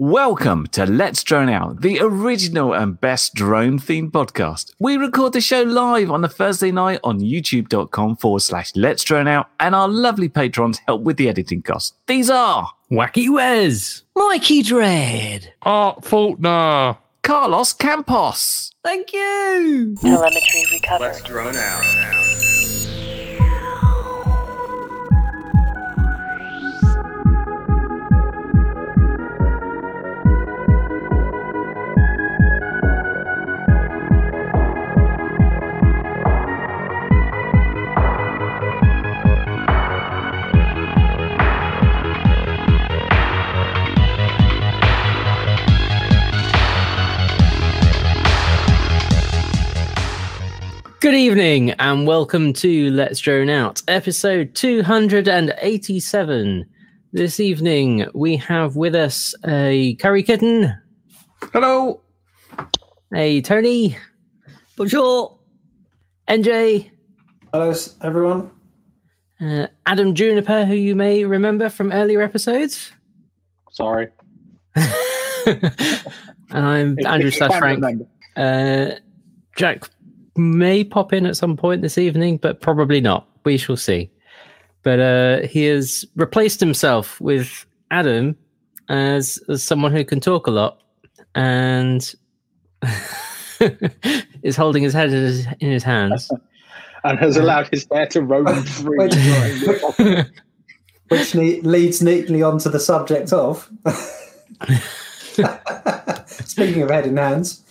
Welcome to Let's Drone Out, the original and best drone themed podcast. We record the show live on a Thursday night on youtube.com forward slash Let's Drone Out, and our lovely patrons help with the editing costs. These are Wacky Wes, Mikey Dread. Art Faulkner. Carlos Campos. Thank you. Telemetry recovered. Let's Drone out. Good evening and welcome to Let's Drone Out, episode 287. This evening we have with us a Curry Kitten, Hello. a Tony, Bonjour. NJ, Hello, everyone. uh, Adam Juniper, who you may remember from earlier episodes. Sorry. and I'm Andrew slash Frank. Uh, Jack may pop in at some point this evening, but probably not. We shall see. But uh, he has replaced himself with Adam as, as someone who can talk a lot and is holding his head in his, in his hands. And has allowed his hair to roam free. Which, which ne- leads neatly onto the subject of. Speaking of head in hands,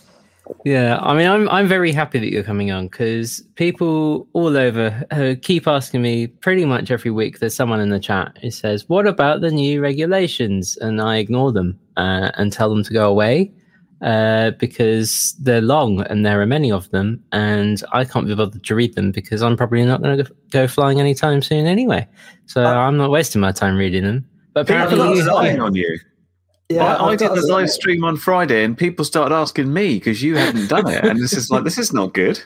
Yeah, I mean, I'm I'm very happy that you're coming on because people all over uh, keep asking me pretty much every week. There's someone in the chat who says, "What about the new regulations?" And I ignore them uh, and tell them to go away uh, because they're long and there are many of them, and I can't be bothered to read them because I'm probably not going to go flying anytime soon anyway. So I'm not wasting my time reading them. But People apparently, are you lying on you. Yeah, I, I did the live stream on Friday, and people started asking me because you hadn't done it, and this is like this is not good.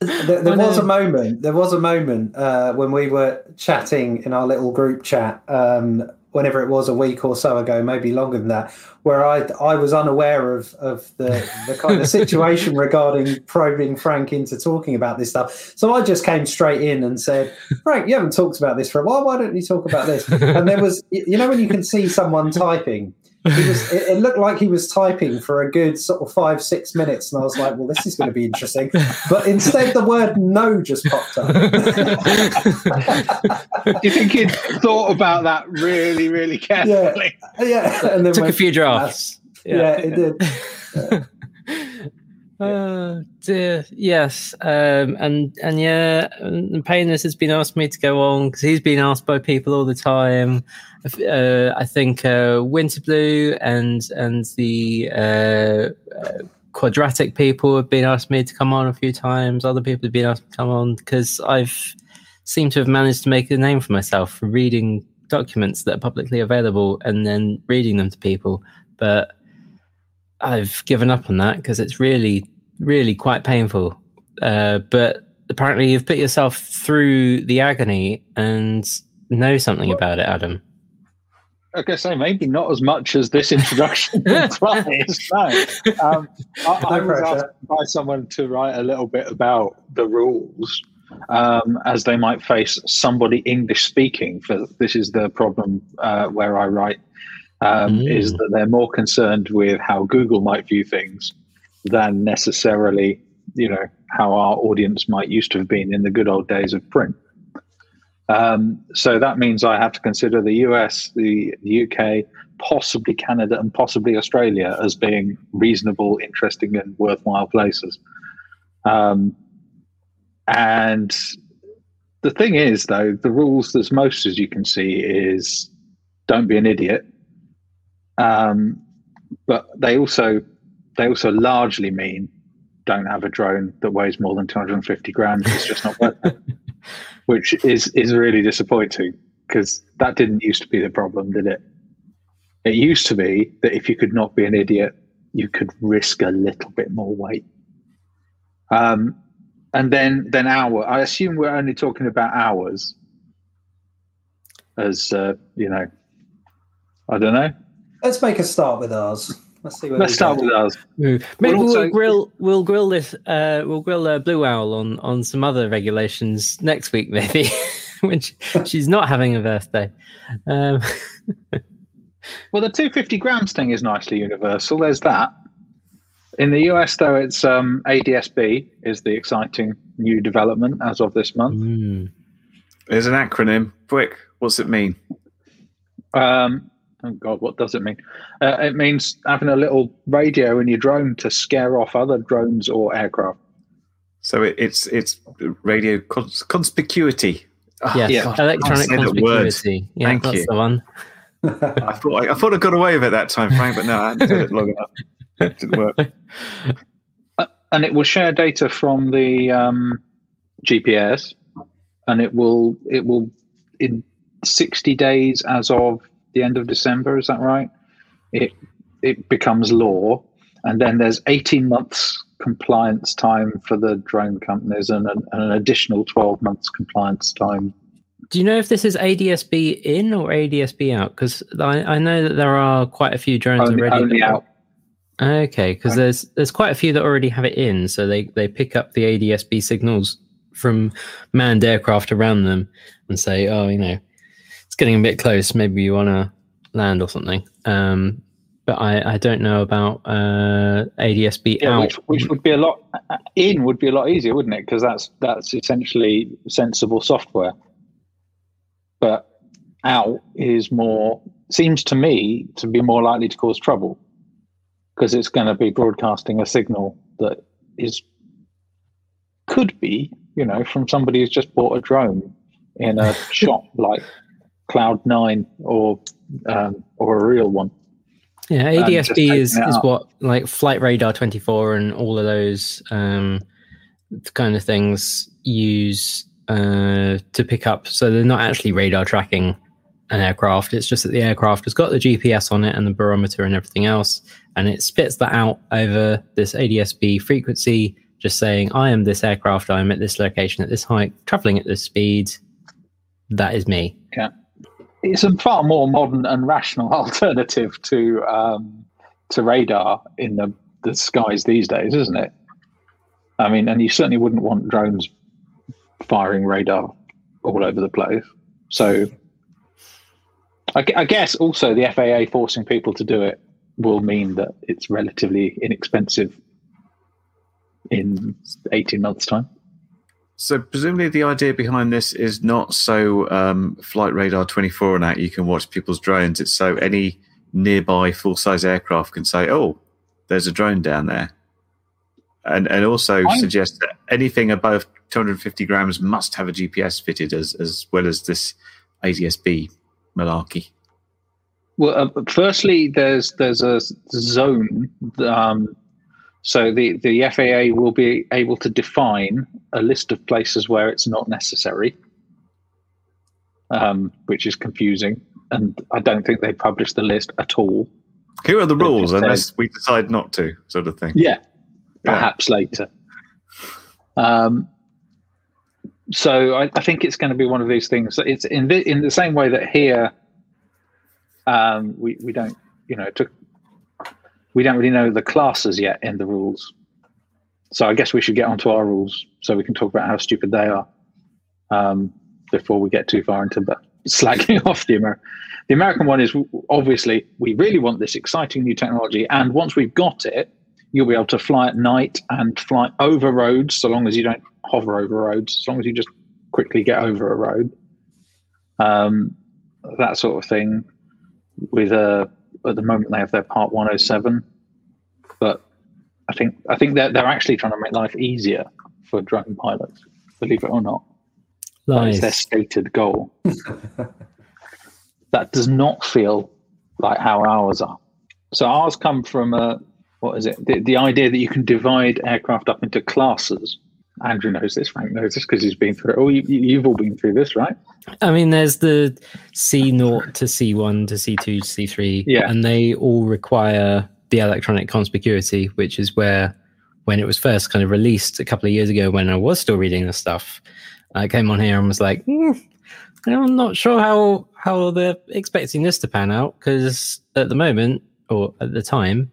There, there was a moment. There was a moment uh, when we were chatting in our little group chat. Um, whenever it was a week or so ago, maybe longer than that, where I I was unaware of of the the kind of situation regarding probing Frank into talking about this stuff. So I just came straight in and said, Frank, you haven't talked about this for a while. Why don't you talk about this? And there was, you know, when you can see someone typing. He was, it, it looked like he was typing for a good sort of five, six minutes, and I was like, "Well, this is going to be interesting." But instead, the word "no" just popped up. Do you think he'd thought about that really, really carefully? yeah, and then took a few drafts. Yeah, it did. Oh dear, yes, um, and and yeah, and Painless has been asked me to go on because he's been asked by people all the time. Uh, I think uh, Winter Blue and and the uh, uh, Quadratic people have been asked me to come on a few times. Other people have been asked to come on because I've seemed to have managed to make a name for myself for reading documents that are publicly available and then reading them to people, but. I've given up on that because it's really, really quite painful. Uh, but apparently, you've put yourself through the agony and know something about it, Adam. I guess say maybe not as much as this introduction implies. No. Um, I, I was asked by someone to write a little bit about the rules um, as they might face somebody English speaking. For this is the problem uh, where I write um, Mm. is that they're more concerned with how Google might view things than necessarily, you know, how our audience might used to have been in the good old days of print. Um, so that means I have to consider the US, the, the UK, possibly Canada, and possibly Australia as being reasonable, interesting, and worthwhile places. Um, and the thing is, though, the rules that's most, as you can see, is don't be an idiot. Um, but they also they also largely mean don't have a drone that weighs more than 250 grams. It's just not worth it. Which is is really disappointing because that didn't used to be the problem, did it? It used to be that if you could not be an idiot, you could risk a little bit more weight. Um, and then then hour. I assume we're only talking about hours. As uh, you know, I don't know. Let's make a start with ours. Let's see where Let's we start go. with ours. Maybe Well, we'll also- grill we'll grill this uh, we'll grill uh, Blue Owl on on some other regulations next week maybe when she, she's not having a birthday. Um, Well, the 250 grams thing is nicely universal. There's that. In the US, though, it's um, ADSB is the exciting new development as of this month. mm. There's an acronym. Quick, what's it mean? Um, oh God, what does it mean? Uh, it means having a little radio in your drone to scare off other drones or aircraft. So it, it's it's radio cons- conspicuity. Ah, Yes, yeah. God, electronic I word. conspicuity. Yeah, Thank that's you. the one. I thought I, I thought I got away with it that time, Frank, but no, I hadn't said it long enough. It didn't work. and it will share data from the um, GPS, and it will it will in sixty days as of the end of December. Is that right? It it becomes law, and then there's eighteen months compliance time for the drone companies, and an, and an additional twelve months compliance time. Do you know if this is ADSB in or ADSB out? Because I, I know that there are quite a few drones Only, already. only out. Okay, because Right. there's there's quite a few that already have it in, so they they pick up the ADSB signals from manned aircraft around them and say, oh, you know, getting a bit close. Maybe you want to land or something. Um, but I I don't know about uh, ADSB Yeah, out. which, which would be a lot in would be a lot easier, wouldn't it? Because that's that's essentially sensible software. But out is more seems to me to be more likely to cause trouble because it's going to be broadcasting a signal that is could be you know from somebody who's just bought a drone in a shop like Cloud Nine or um, or a real one. Yeah, ADSB is, is out. what like Flight Radar 24 and all of those um, kind of things use uh, to pick up. So they're not actually radar tracking an aircraft. It's just that the aircraft has got the GPS on it and the barometer and everything else, and it spits that out over this ADSB frequency, just saying, "I am this aircraft. I am at this location at this height, traveling at this speed. That is me." It's a far more modern and rational alternative to um, to radar in the, the skies these days, isn't it? I mean, and you certainly wouldn't want drones firing radar all over the place. So, I, I guess also the FAA forcing people to do it will mean that it's relatively inexpensive in eighteen months' time. So presumably the idea behind this is not so um, flight radar 24 and out you can watch people's drones. It's so any nearby full size aircraft can say, "Oh, there's a drone down there," and and also I'm- suggest that anything above 250 grams must have a GPS fitted as as well as this ADSB malarkey. Well, uh, firstly, there's there's a zone. Um, so the the FAA will be able to define a list of places where it's not necessary, um, which is confusing, and I don't think they publish the list at all. Here are the rules, unless we decide not to, sort of thing. Yeah, Yeah. perhaps later. Um, so I, I think it's going to be one of these things. It's in the in the same way that here, um, we we don't you know to, we don't really know the classes yet in the rules. So I guess we should get onto our rules so we can talk about how stupid they are um, before we get too far into the slagging off the American. The American one is obviously we really want this exciting new technology, and once we've got it, you'll be able to fly at night and fly over roads so long as you don't hover over roads, as long as you just quickly get over a road. Um, that sort of thing. With uh, at the moment they have their Part 107, but I think I think they're they're actually trying to make life easier for drone pilots. Believe it or not, that is their stated goal. that does not feel like how ours are. So ours come from a what is it? The, the idea that you can divide aircraft up into classes. Andrew knows this. Frank knows this because he's been through it. Oh, you, you've all been through this, right? I mean, there's the C0 to C1 to C2 to C3, Yeah. and they all require the electronic conspicuity, which is where, when it was first kind of released a couple of years ago, when I was still reading the stuff, I came on here and was like, "Hmm, I'm not sure how how they're expecting this to pan out because at the moment or at the time,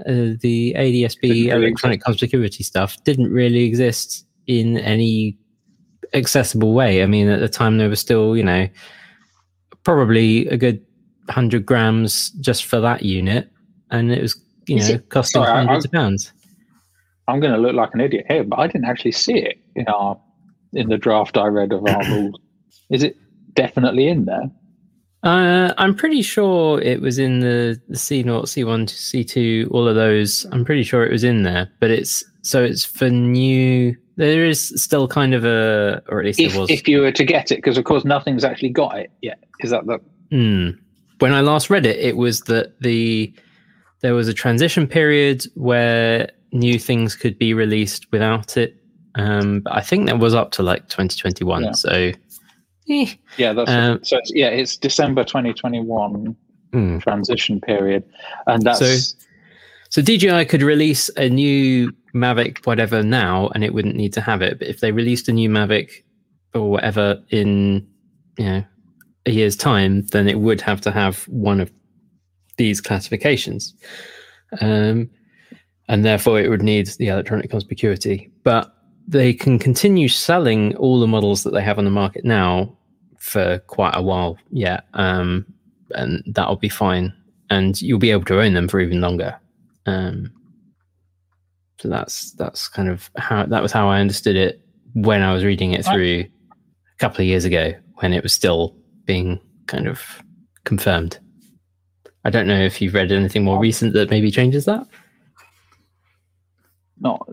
uh, the ADSB Didn't really electronic conspicuity stuff didn't really exist in any accessible way. I mean, at the time there was still, you know, probably a good hundred grams just for that unit, and it was, you know, it- costing sorry, hundreds of pounds. I'm going to look like an idiot here, but I didn't actually see it in our in the draft I read of our rules. Is it definitely in there? Uh, I'm pretty sure it was in the, the C0, C1, C2, all of those. I'm pretty sure it was in there, but it's so it's for new. There is still kind of a, or at least If there was. if you were to get it, because of course nothing's actually got it yet. Is that the Hmm. When I last read it, it was that the there was a transition period where new things could be released without it. Um, but I think that was up to like 2021. Yeah. So, eh, yeah? That's Um, so. It's, yeah, it's December 2021 hmm. transition period, and that's So- So DJI could release a new Mavic whatever now, and it wouldn't need to have it. But if they released a new Mavic or whatever in you know a year's time, then it would have to have one of these classifications, um, and therefore it would need the electronic conspicuity. But they can continue selling all the models that they have on the market now for quite a while yet, um, and that'll be fine. And you'll be able to own them for even longer. Um, so that's that's kind of how that was how I understood it when I was reading it through a couple of years ago when it was still being kind of confirmed. I don't know if you've read anything more recent that maybe changes that. not.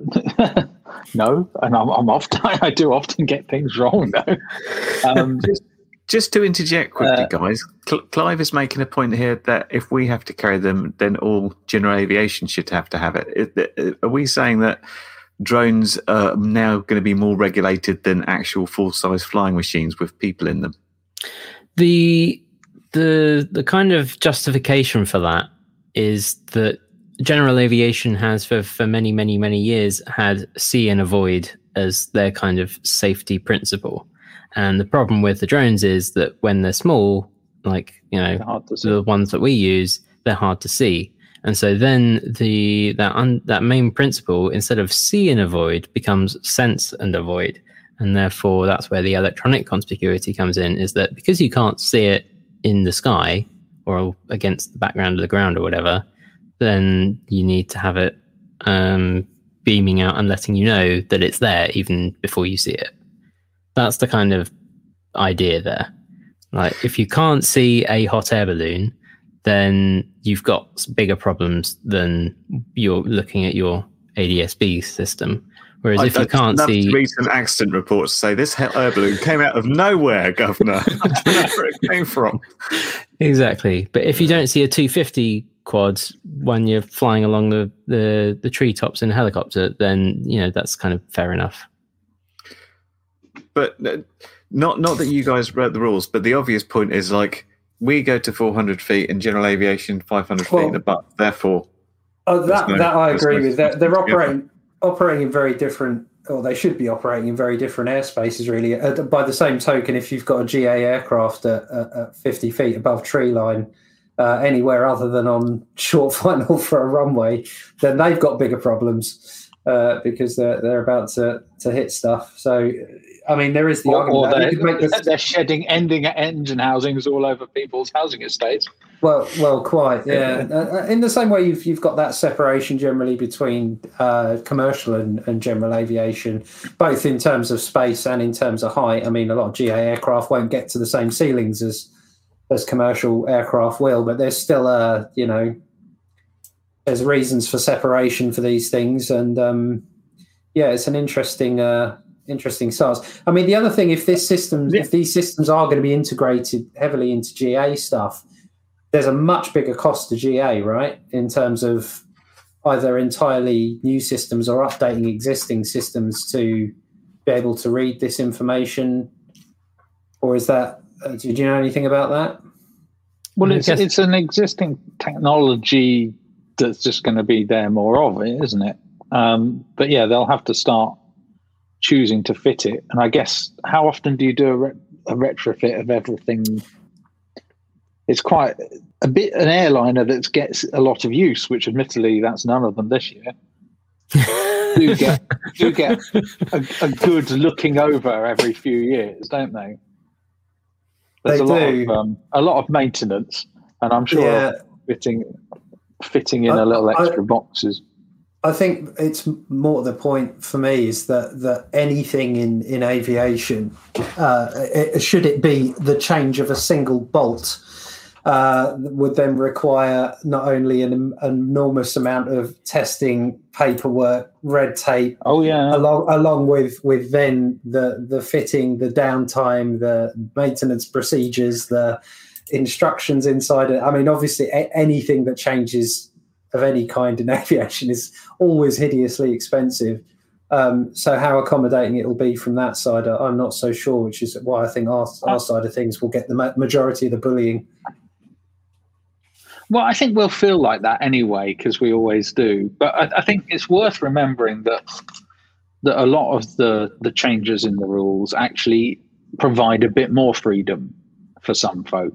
no, and I'm, I'm often I do often get things wrong though. Um, Just to interject quickly, Uh, guys, Cl- Clive is making a point here that if we have to carry them, then all general aviation should have to have it. Are we saying that drones are now going to be more regulated than actual full size flying machines with people in them? the the the kind of justification for that is that general aviation has for for many many many years had see and avoid as their kind of safety principle and the problem with the drones is that when they're small like you know hard to say. the ones that we use, they're hard to see. And so then the that un, that main principle, instead of see and avoid, becomes sense and avoid. And therefore, that's where the electronic conspicuity comes in. Is that because you can't see it in the sky or against the background of the ground or whatever, then you need to have it um, beaming out and letting you know that it's there even before you see it. That's the kind of idea there. Like if you can't see a hot air balloon, then you've got bigger problems than you're looking at your ADSB system. Whereas if you I'd can't love see, to read some accident reports to say this hot air balloon came out of nowhere, Governor. I don't know where it came from. exactly. But if you don't see a 250 quad when you're flying along the the, the treetops in a helicopter, then you know that's kind of fair enough. But uh, not not that you guys wrote the rules, but the obvious point is like we go to 400 feet in general aviation, 500 feet Well- and above. Therefore, Oh, that no- that I agree no- with. They're, they're Yeah. operating operating in very different, or they should be operating in very different airspaces. Really, uh, by the same token, if you've got a GA aircraft at, at, at fifty feet above tree line, uh, anywhere other than on short final for a runway, then they've got bigger problems uh, because they're they're about to to hit stuff. So, I mean, there is the or, argument. or they're, you could make the- they're shedding ending engine housings all over people's housing estates. Well, well, quite, yeah. Uh, in the same way, you've you've got that separation generally between uh, commercial and, and general aviation, both in terms of space and in terms of height. I mean, a lot of GA aircraft won't get to the same ceilings as as commercial aircraft will, but there's still a you know there's reasons for separation for these things, and um, yeah, it's an interesting. Uh, Interesting stars. I mean, the other thing, if this system, Yeah. if these systems are going to be integrated heavily into GA stuff, there's a much bigger cost to GA, right? In terms of either entirely new systems or updating existing systems to be able to read this information. Or is that, uh, did you know anything about that? Well, it's it's an existing technology that's just going to be there more of it, isn't it? Um, but yeah, they'll have to start choosing to fit it. And I guess how often do you do a re- a retrofit of everything. It's quite a bit an airliner that gets a lot of use, which admittedly that's none of them this year. do get do get a, a good looking over every few years, don't they? There's They a lot do. of um, a lot of maintenance, and I'm sure Yeah. fitting fitting in I- a little I- extra boxes. I think it's more the point for me is that that anything in in aviation, uh, it, should it be the change of a single bolt, uh, would then require not only an, an enormous amount of testing, paperwork, red tape, Oh yeah, along along with with then the the fitting, the downtime, the maintenance procedures, the instructions inside it. I mean, obviously, a- anything that changes of any kind in aviation is always hideously expensive. Um, so, how accommodating it will be from that side, I- I'm not so sure. Which is why I think our, our side of things will get the majority of the bullying. Well, I think we'll feel like that anyway because we always do. But I, I think it's worth remembering that that a lot of the the changes in the rules actually provide a bit more freedom for some folk.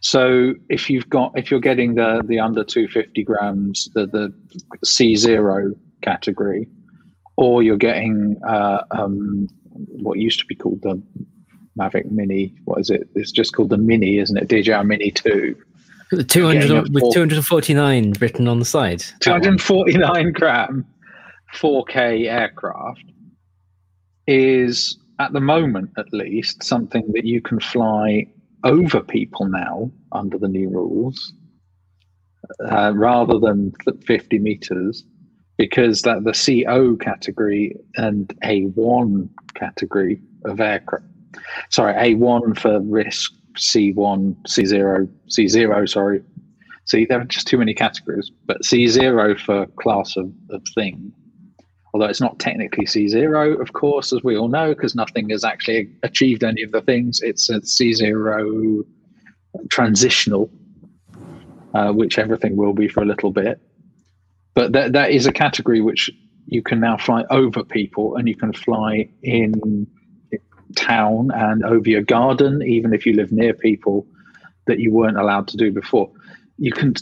So if you've got if you're getting the the under 250 grams, the the C zero category, or you're getting uh, um, what used to be called the Mavic Mini. What is it? It's just called the Mini, isn't it? DJI Mini Two. The 200 with 249 written on the side. 249 gram 4K aircraft is, at the moment at least, something that you can fly over people now under the new rules uh, rather than 50 meters because that the CO category and A1 category of aircraft, sorry, A1 for risk, C1, C0, C0, sorry, See, there are just too many categories, but C0 for class of, of thing. Although it's not technically C0, of course, as we all know, because nothing has actually achieved any of the things. It's a C0 transitional, uh, which everything will be for a little bit. But that, that is a category which you can now fly over people and you can fly in town and over your garden, even if you live near people that you weren't allowed to do before. You can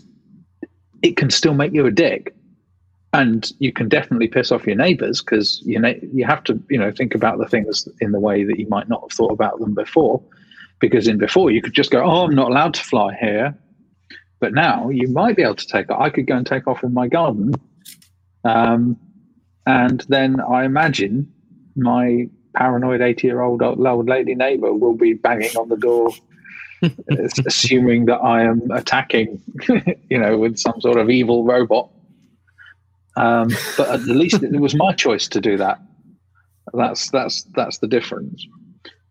it can still make you a dick. And you can definitely piss off your neighbors because you know you have to you know think about the things in the way that you might not have thought about them before. Because in before you could just go oh i'm not allowed to fly here. But now you might be able to take i could go and take off in my garden um, and then i imagine my paranoid 80 year old old lady neighbor will be banging on the door assuming that I am attacking, you know, with some sort of evil robot. Um, but at least, it was my choice to do that. That's that's that's the difference.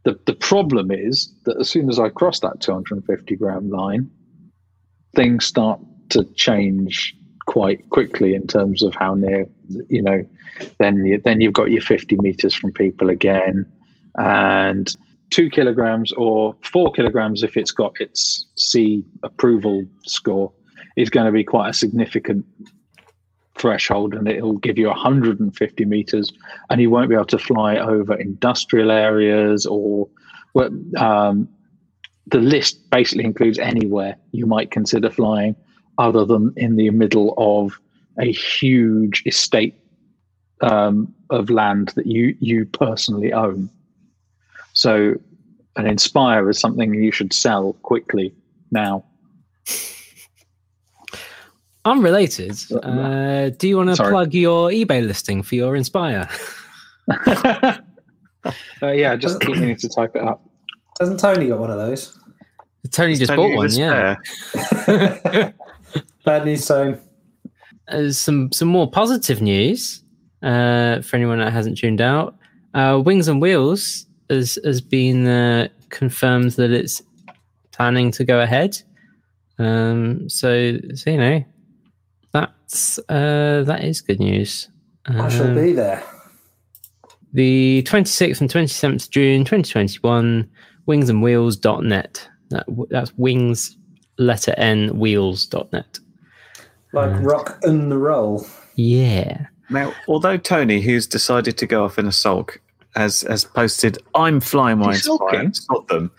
The the problem is that as soon as I cross that 250 gram line, things start to change quite quickly in terms of how near, you know, then you, then you've got your 50 meters from people again, and two kilograms or four kilograms if it's got its C approval score is going to be quite a significant threshold and it'll give you 150 meters and you won't be able to fly over industrial areas or um, the list basically includes anywhere you might consider flying other than in the middle of a huge estate um, of land that you you personally own so an Inspire is something you should sell quickly now. Unrelated. Uh, do you want to Sorry. plug your eBay listing for your Inspire? uh, yeah, just keep meaning to type it up. Hasn't Tony got one of those? Tony just Tony bought one. Yeah. news, Tone. Uh, some some more positive news uh, for anyone that hasn't tuned out. Uh, Wings and Wheels has has been uh, confirmed that it's planning to go ahead. Um, so, so you know, that's uh, that is good news. I shall Um, be there. the 26th and 27th June 2021, wingsandwheels.net. That, that's wings, letter N, wheels.net. Like uh, rock and the roll. Yeah. Now, although Tony, who's decided to go off in a sulk, has has posted, "I'm flying my He's sulking. inspired. Sod them."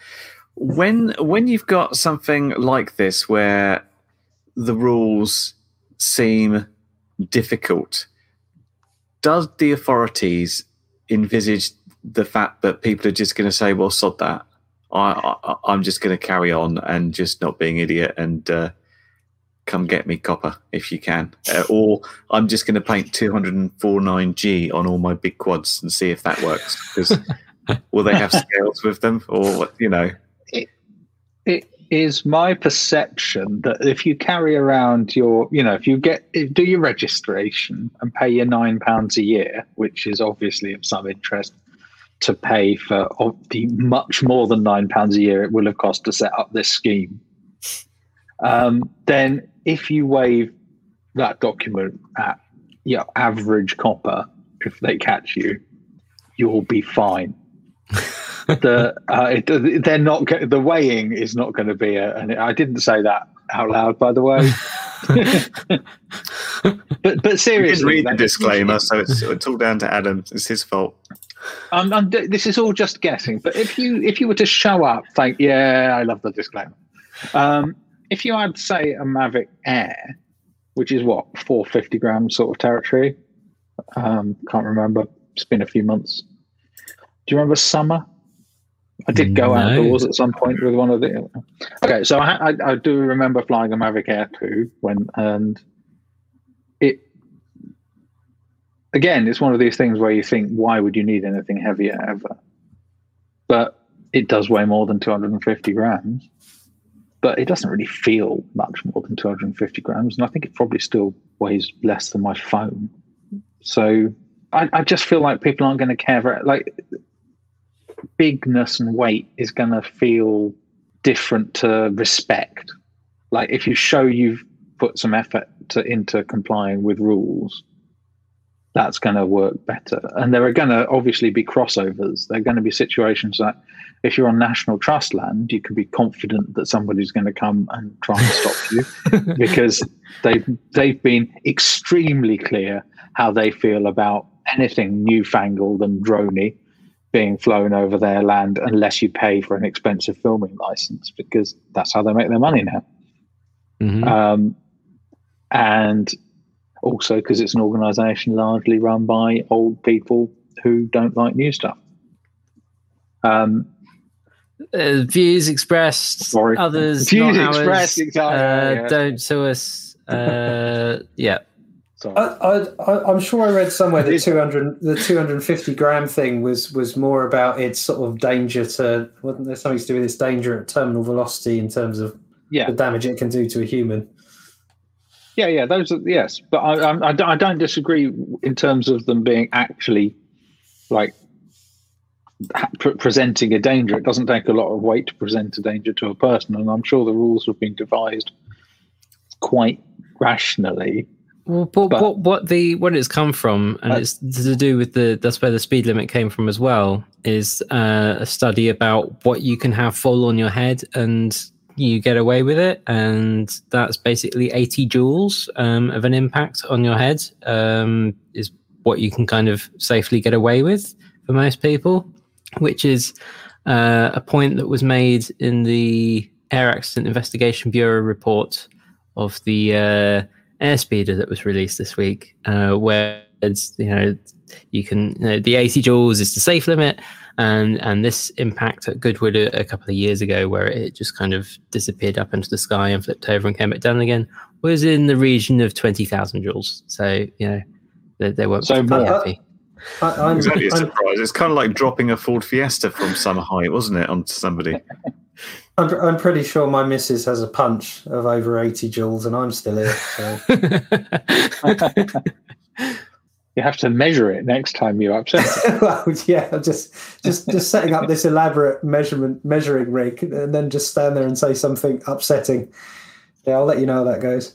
When when you've got something like this where the rules seem difficult, does the authorities envisage the fact that people are just going to say, "Well, sod that. I, I I'm just going to carry on and just not being idiot and uh, come get me copper if you can," uh, or I'm just going to paint 249G on all my big quads and see if that works because will they have scales with them? Or you know? it is my perception that if you carry around your, you know, if you get do your registration and pay your nine pounds a year, which is obviously of some interest, to pay for the much more than nine pounds a year it will have cost to set up this scheme, um, then if you wave that document at your average copper, if they catch you, you'll be fine the uh, it, they're not the weighing is not going to be a and I didn't say that out loud by the way but but seriously didn't read the disclaimer, so it's, it's all down to Adam. It's his fault. I'm, I'm, this is all just guessing but if you if you were to show up like yeah I love the disclaimer um, if you had say a Mavic Air which is what 450 grams sort of territory um, can't remember it's been a few months do you remember summer I did go No. outdoors at some point with one of the. Okay, so I, I, I do remember flying a Mavic Air 2 when, and it, again, it's one of these things where you think, why would you need anything heavier ever? But it does weigh more than 250 grams, but it doesn't really feel much more than 250 grams. And I think it probably still weighs less than my phone. So I, I just feel like people aren't going to care it. Like, bigness and weight is going to feel different to respect. Like if you show you've put some effort to, into complying with rules, that's going to work better. And there are going to obviously be crossovers. There are going to be situations that if you're on national trust land, you can be confident that somebody's going to come and try and stop you because they've they've been extremely clear how they feel about anything newfangled and drony being flown over their land unless you pay for an expensive filming license because that's how they make their money now. Mhm. Um, and also because it's an organization largely run by old people who don't like new stuff. Um, Uh, views expressed, Sorry. others Views not ours. expressed, exactly, Uh, yeah. Don't sue us. Uh, yeah. so I, I, I, I'm sure I read somewhere It that is- 200, the 250 gram thing was was more about its sort of danger to wasn't there something to do with its danger at terminal velocity in terms of yeah, the damage it can do to a human. Yeah, yeah. Those are yes, but I, I, I don't- I don't disagree in terms of them being actually like presenting a danger. It doesn't take a lot of weight to present a danger to a person, and I'm sure the rules have been devised quite rationally. Well, but, But- what what the what it's come from, and Uh, it's to do with the that's where the speed limit came from as well. Is uh, a study about what you can have fall on your head and you get away with it, and that's basically eighty joules um, of an impact on your head um, is what you can kind of safely get away with for most people, which is uh, a point that was made in the Air Accident Investigation Bureau report of the uh, airspeeder that was released this week, uh, where it's you know you can you know, the 80 joules is the safe limit, and and this impact at Goodwood a, a couple of years ago, where it just kind of disappeared up into the sky and flipped over and came back down again, was in the region of 20,000 joules. So you know they, they weren't So more. happy. I, I'm, Exactly a I'm, surprise. It's kind of like dropping a Ford Fiesta from some height, wasn't it, onto somebody? I'm, I'm pretty sure my missus has a punch of over 80 joules and I'm still here. So. You have to measure it next time you upset. well, yeah, just just just setting up this elaborate measurement measuring rig and then just stand there and say something upsetting. Yeah, I'll let you know how that goes.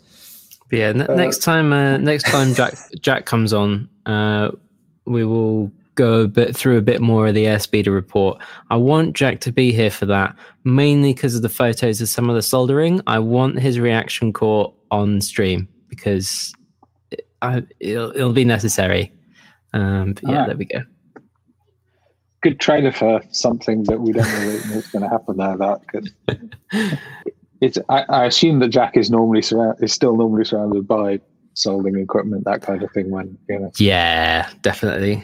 But yeah, ne- Uh, next time, uh, next time Jack Jack comes on, uh, we will go a bit through a bit more of the airspeeder report. I want Jack to be here for that, mainly because of the photos of some of the soldering. I want his reaction caught on stream because it, I, it'll, it'll be necessary. Um, yeah, Alright. there we go. good trailer for something that we don't really know what's going to happen there. That 'cause it's. I, I assume that Jack is normally surround, is still normally surrounded by soldering equipment, that kind of thing. When you know, Yeah, definitely.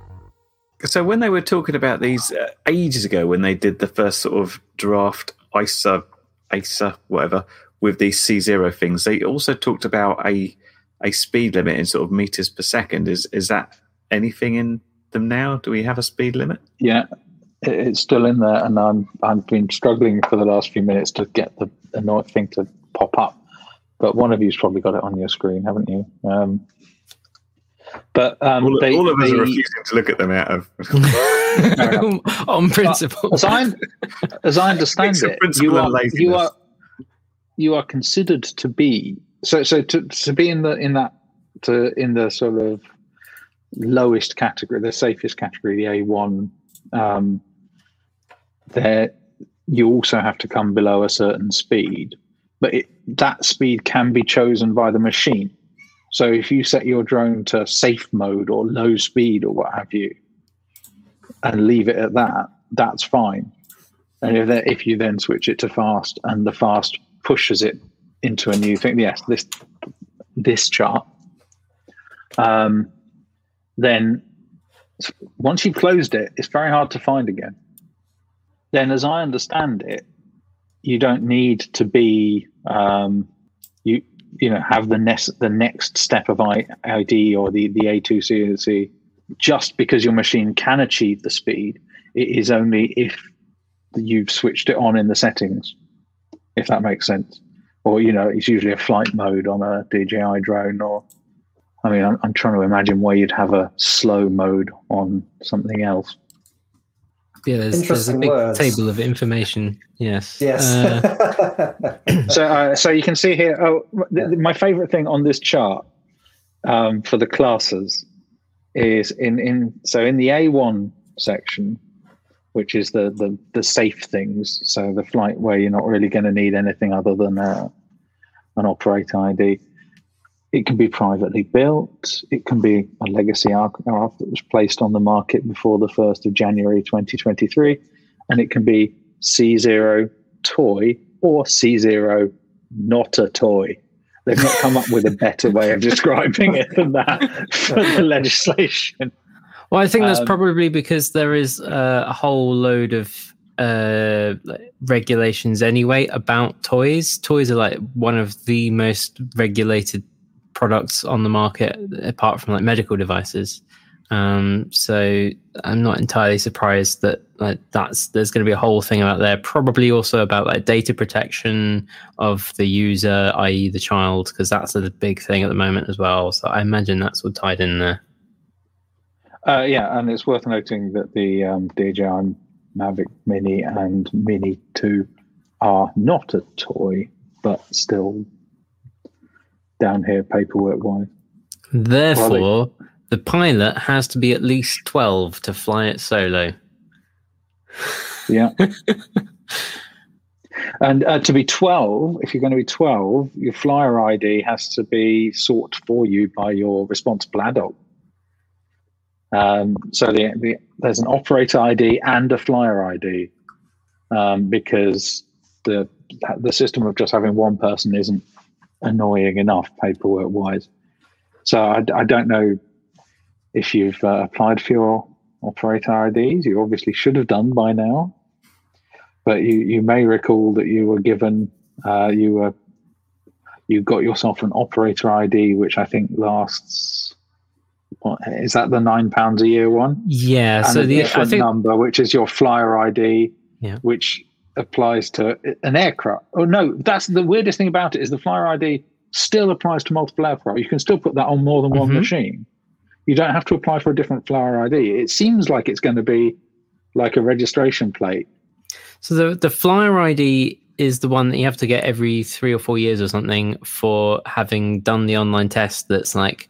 So when they were talking about these uh, ages ago, when they did the first sort of draft EASA, EASA, whatever, with these C zero things, they also talked about a a speed limit in sort of meters per second. Is is that anything in them now? Do we have a speed limit? yeah, it's still in there, and I'm I've been struggling for the last few minutes to get the annoying thing to pop up. But one of you's probably got it on your screen, haven't you? Um, but um, All, they, all of us they- are refusing to look at them out of. On principle. as I as I understand it, you are you are you are considered to be so so to to be in the in that to in the sort of lowest category, the safest category, the A one. Um, there, you also have to come below a certain speed, but it, that speed can be chosen by the machine. So if you set your drone to safe mode or low speed or what have you, and leave it at that, that's fine. And if, if you then switch it to fast and the fast pushes it into a new thing, yes, this this chart, um, then once you've closed it, it's very hard to find again. Then, as I understand it, you don't need to be um, you you know have the next the next step of ID or the the A2C just because your machine can achieve the speed. It is only if you've switched it on in the settings, if that makes sense. Or you know, it's usually a flight mode on a DJI drone. Or I mean, I'm, I'm trying to imagine where you'd have a slow mode on something else. Yeah, there's, there's a big words. table of information. Yes. yes. Uh, so uh, so you can see here oh th- th- my favorite thing on this chart um, for the classes is in in so in the a1 section which is the the, the safe things so the flight where you're not really going to need anything other than uh, an operator id it can be privately built it can be a legacy aircraft that was placed on the market before the 1st of january 2023 and it can be c0 toy or C0 not a toy. They've not come up with a better way of describing it than that for the legislation. well, I think that's Um, probably because there is uh, a whole load of uh, regulations anyway about toys. Toys are like one of the most regulated products on the market, apart from like medical devices. Um, so I'm not entirely surprised that like that's there's going to be a whole thing about there. Probably also about like data protection of the user, i.e., the child, because that's a big thing at the moment as well. So I imagine that's all tied in there. Uh, yeah, and it's worth noting that the um, DJI Mavic Mini and Mini 2 are not a toy, but still down here paperwork wise. Therefore, the pilot has to be at least 12 to fly it solo. Yeah. and uh, to be 12, if you're going to be 12, your flyer ID has to be sought for you by your responsible adult. Um, so the, the, there's an operator ID and a flyer ID um, because the the system of just having one person isn't annoying enough paperwork wise. So I, I don't know if you've uh, applied for your operator IDs. You obviously should have done by now, but you, you may recall that you were given uh, you were you got yourself an operator ID, which I think lasts. What, is that the nine pounds a year one? Yeah, and so the different think number, which is your flyer ID, Yeah. which applies to an aircraft. Oh no, that's the weirdest thing about it is the flyer ID still applies to multiple aircraft. You can still put that on more than one Mhm. machine. You don't have to apply for a different flyer ID. It seems like it's going to be like a registration plate. So the the flyer ID is the one that you have to get every three or four years or something for having done the online test. That's like,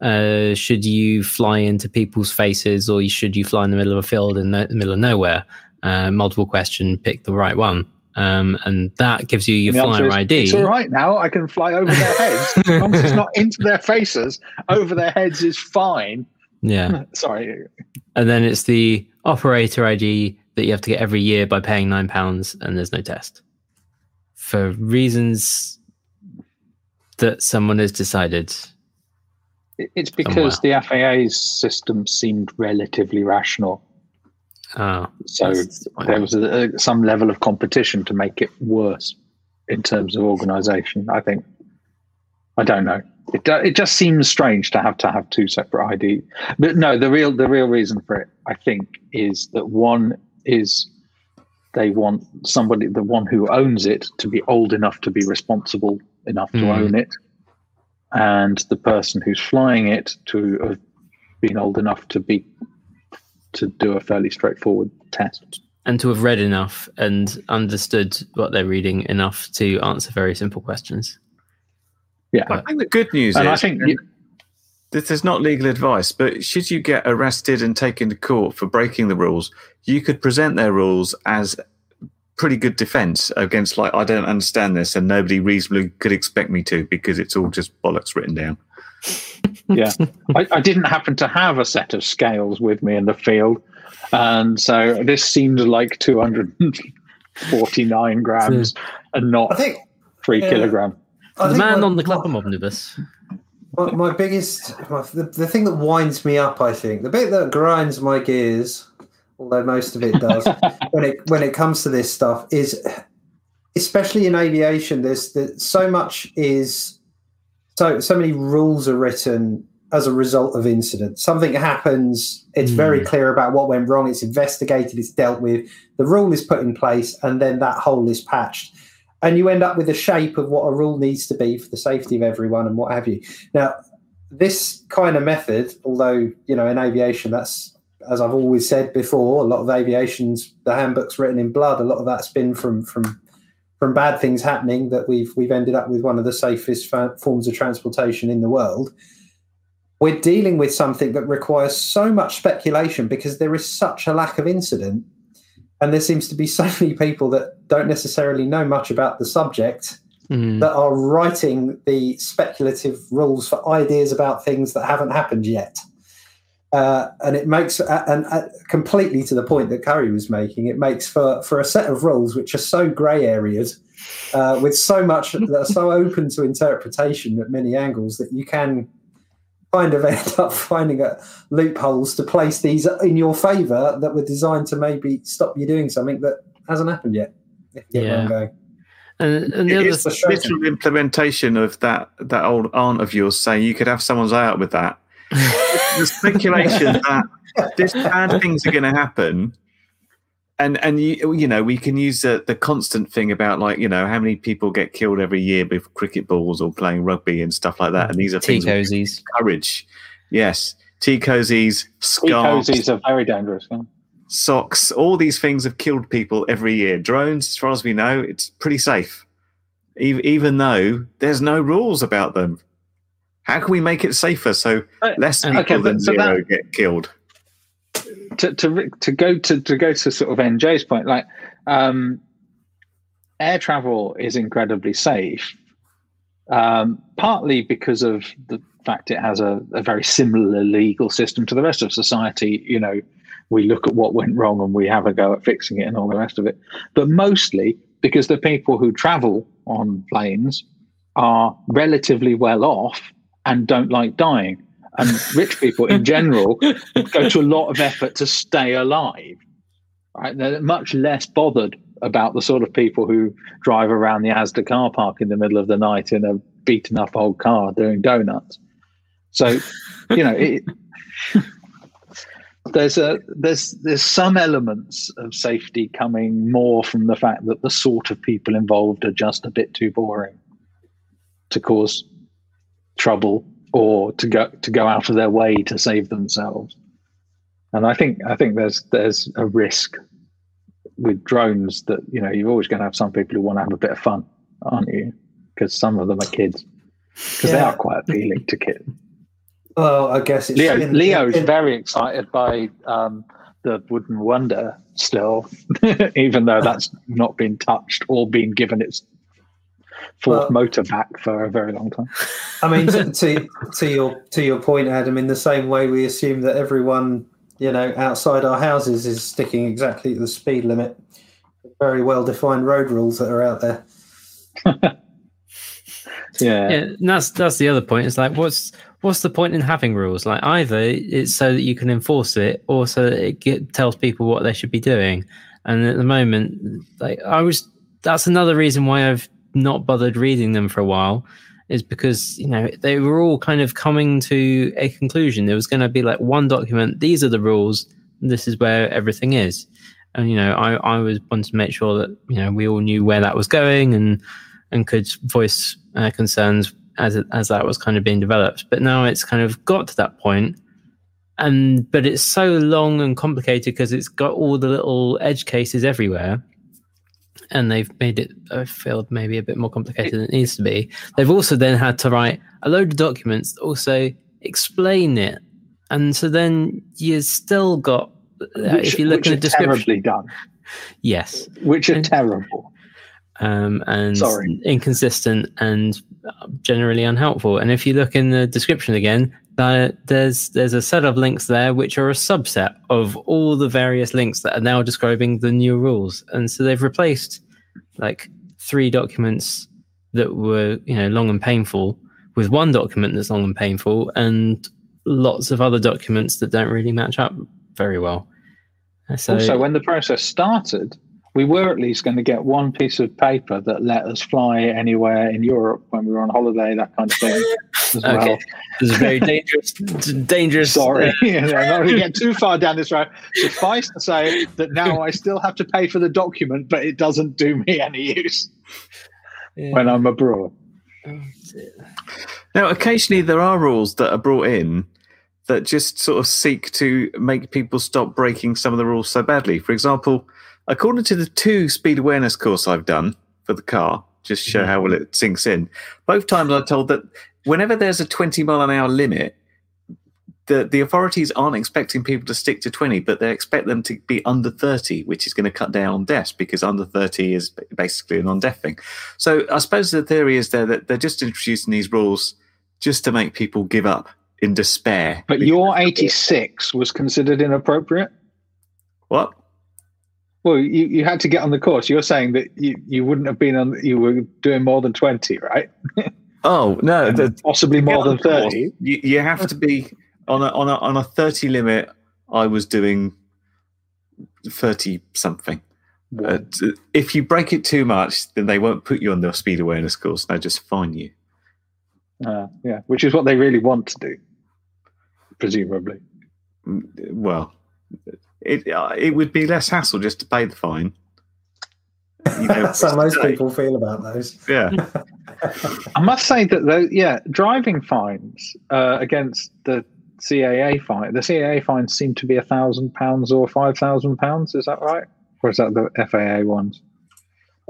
uh, should you fly into people's faces or should you fly in the middle of a field in the middle of nowhere? Uh, multiple question, pick the right one. Um, and that gives you your flyer is, ID. It's all right now. I can fly over their heads. as long as it's not into their faces. Over their heads is fine. Yeah. Sorry. And then it's the operator ID that you have to get every year by paying nine pounds, and there's no test for reasons that someone has decided. It's because the FAA's system seemed relatively rational. Oh, So the there was a, some level of competition to make it worse in terms of organisation. I think. I don't know. It do- it just seems strange to have to have two separate ID. But no, the real the real reason for it, I think, is that one is they want somebody, the one who owns it, to be old enough to be responsible enough to Mm. own it, and the person who's flying it to have been old enough to be to do a fairly straightforward test. and to have read enough and understood what they're reading enough to answer very simple questions. Yeah, I think the good news and I think you, this is not legal advice, but should you get arrested and taken to court for breaking the rules, you could present their rules as pretty good defense against like I don't understand this and nobody reasonably could expect me to because it's all just bollocks written down. Yeah. I, I didn't happen to have a set of scales with me in the field, and so this seemed like 249 grams and I not think three yeah. kilogram. I the man my- on the my- Clapham omnibus. My, my biggest, my, the, the thing that winds me up, I think, the bit that grinds my gears, although most of it does, when it when it comes to this stuff, is especially in aviation. There's, there's so much is so so many rules are written as a result of incident. Something happens, it's very hmm. clear about what went wrong. It's investigated, it's dealt with. The rule is put in place, and then that hole is patched. And you end up with a shape of what a rule needs to be for the safety of everyone and what have you. Now, this kind of method, although you know in aviation, that's as I've always said before, a lot of aviation's the handbook's written in blood. A lot of that's been from from from bad things happening that we've we've ended up with one of the safest fa- forms of transportation in the world. We're dealing with something that requires so much speculation because there is such a lack of incident, and there seems to be so many people that don't necessarily know much about the subject Mm. that are writing the speculative rules for ideas about things that haven't happened yet. Uh, and it makes, uh, and uh, completely to the point that Curry was making, it makes for, for a set of rules which are so grey areas, uh, with so much that are so open to interpretation at many angles that you can kind of end up finding uh, loopholes to place these in your favour that were designed to maybe stop you doing something that hasn't happened yet. If you get where I'm Yeah. And, and the It other is the literal implementation of that that old aunt of yours saying you could have someone's eye out with that. the speculation that this bad things are going to happen, and and you you know we can use the, the constant thing about like you know how many people get killed every year with cricket balls or playing rugby and stuff like that, and these are tea things cozies. encourage. Yes, tea cozies, Tea cozies are very dangerous. yeah. socks, all these things have killed people every year. Drones, as far as we know, it's pretty safe, even, even though there's no rules about them. How can we make it safer so Uh, less okay, people but- than so zero that- get killed? to to to go to to go to sort of NJ's point, like um, air travel is incredibly safe, um, partly because of the fact it has a, a very similar legal system to the rest of society. You know, we look at what went wrong and we have a go at fixing it and all the rest of it, but mostly because the people who travel on planes are relatively well off and don't like dying. And rich people in general go to a lot of effort to stay alive. Right? They're much less bothered about the sort of people who drive around the Asda car park in the middle of the night in a beaten up old car doing donuts. So, you know, it, there's a there's there's some elements of safety coming more from the fact that the sort of people involved are just a bit too boring to cause trouble or to go to go out of their way to save themselves. And I think I think there's there's a risk with drones that you know you're always going to have some people who want to have a bit of fun, aren't you? Because some of them are kids, because they are quite appealing to kids. Well, I guess it's Leo, in- Leo's in- very excited by um, the Wooden Wonder still, even though that's not been touched or been given its fourth Well- motor back for a very long time. I mean, to, to to your to your point, Adam. In the same way, we assume that everyone, you know, outside our houses is sticking exactly to the speed limit. Very well defined road rules that are out there. Yeah. yeah, and that's that's the other point. It's like, what's what's the point in having rules? Like, either it's so that you can enforce it, or so that it get, tells people what they should be doing. And at the moment, like I was, that's another reason why I've not bothered reading them for a while, is because you know they were all kind of coming to a conclusion. There was going to be like one document. These are the rules. This is where everything is. And you know, I I was wanted to make sure that you know we all knew where that was going and and could voice uh, concerns as it, as that was kind of being developed. But now it's kind of got to that point, and but it's so long and complicated because it's got all the little edge cases everywhere, and they've made it I feel maybe a bit more complicated than it needs to be. They've also then had to write a load of documents that also explain it, and so then you still got. uh, Which, if you look in the description, terribly done, yes, which are And- terrible. um, and Sorry. inconsistent and generally unhelpful. And if you look in the description again, uh, there's there's a set of links there which are a subset of all the various links that are now describing the new rules. And so they've replaced like three documents that were you know long and painful with one document that's long and painful, and lots of other documents that don't really match up very well. So also, when the process started, we were at least going to get one piece of paper that let us fly anywhere in Europe when we were on holiday, that kind of thing. Well. Okay. It's a very dangerous, dangerous. Sorry, I'm not going to get too far down this road. Suffice to say that now I still have to pay for the document, but it doesn't do me any use Yeah. when I'm abroad. Now, occasionally there are rules that are brought in that just sort of seek to make people stop breaking some of the rules so badly. For example, according to the two speed awareness course I've done for the car, just to show mhm. how well it sinks in, both times I'm told that whenever there's a 20 mile an hour limit, the, the authorities aren't expecting people to stick to 20, but they expect them to be under 30, which is going to cut down on deaths because under 30 is basically a non death thing. So I suppose the theory is there that they're just introducing these rules just to make people give up in despair. But your 86 was considered inappropriate. What? Well, you, you had to get on the course. You're saying that you, you wouldn't have been on, you were doing more than 20, right? Oh, no. The, Possibly more than 30. You, you have to be on a, on, a, on a 30 limit. I was doing 30 something. Uh, if you break it too much, then they won't put you on the speed awareness course. They'll just fine you. Uh, yeah, which is what they really want to do, presumably. Mm, Well, it uh, it would be less hassle just to pay the fine. You know, That's how most today. people feel about those. Yeah. I must say that though, yeah, driving fines uh, against the CAA fine, the CAA fines seem to be a thousand pounds or five thousand pounds. Is that right? Or is that the FAA ones?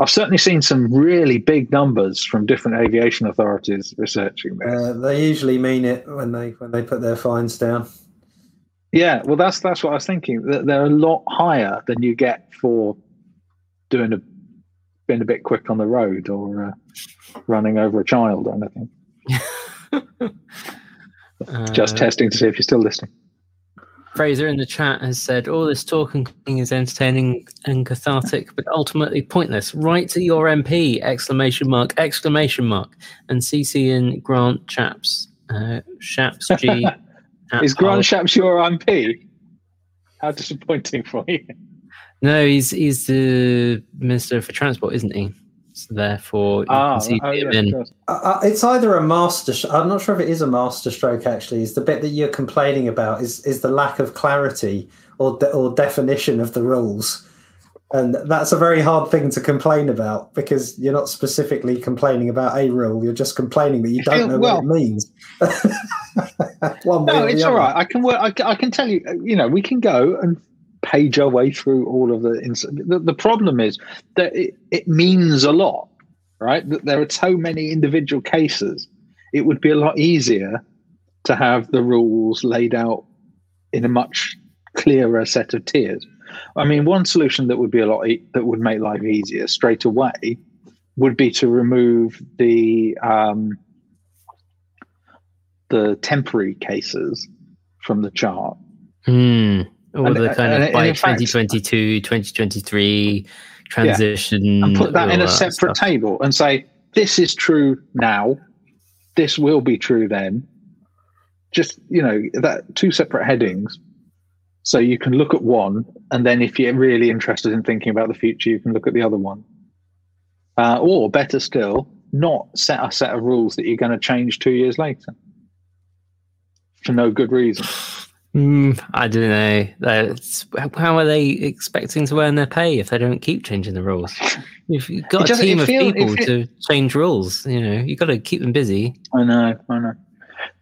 I've certainly seen some really big numbers from different aviation authorities researching this. Uh, they usually mean it when they when they put their fines down. Yeah, well, that's that's what I was thinking. That they're a lot higher than you get for doing a being a bit quick on the road or uh, running over a child or anything. Just Uh, testing to see if you're still listening. Fraser in the chat has said all this talk and is entertaining and cathartic, but ultimately pointless. Write to your MP! Exclamation mark! Exclamation mark! And CC in Grant Shapps. Uh, Chaps G. at Is Grant Hull. Shapps your MP? How disappointing for you. No, he's he's the Minister for Transport, isn't he? So therefore, you Ah, can see oh, him yeah, in. Uh, uh, it's either a master. Sh- I'm not sure if it is a master stroke. Actually, is the bit that you're complaining about is is the lack of clarity or de- or definition of the rules, and that's a very hard thing to complain about because you're not specifically complaining about a rule. You're just complaining that you don't know Well- what it means. One No, it's all right I can work. I, can- I can tell you. uh, You know, we can go and page our way through all of the. Ins- the, the problem is that it, it means a lot, right? That there are so many individual cases. It would be a lot easier to have the rules laid out in a much clearer set of tiers. I mean, one solution that would be a lot e- that would make life easier straight away would be to remove the um, the temporary cases from the chart. Hmm. All And- the kind and- of by in fact- 2022, 2023 transition. and put that in a separate stuff. table and say this is true now this will be true then just you know that two separate headings so you can look at one and then if you're really interested in thinking about the future you can look at the other one uh, or better still not set a set of rules that you're going to change two years later for no good reason Hmm, I don't know. That's, how are they expecting to earn their pay if they don't keep changing the rules? If you've got It a team of feel- people feel- to change rules, you know, you've got to keep them busy. I know, I know.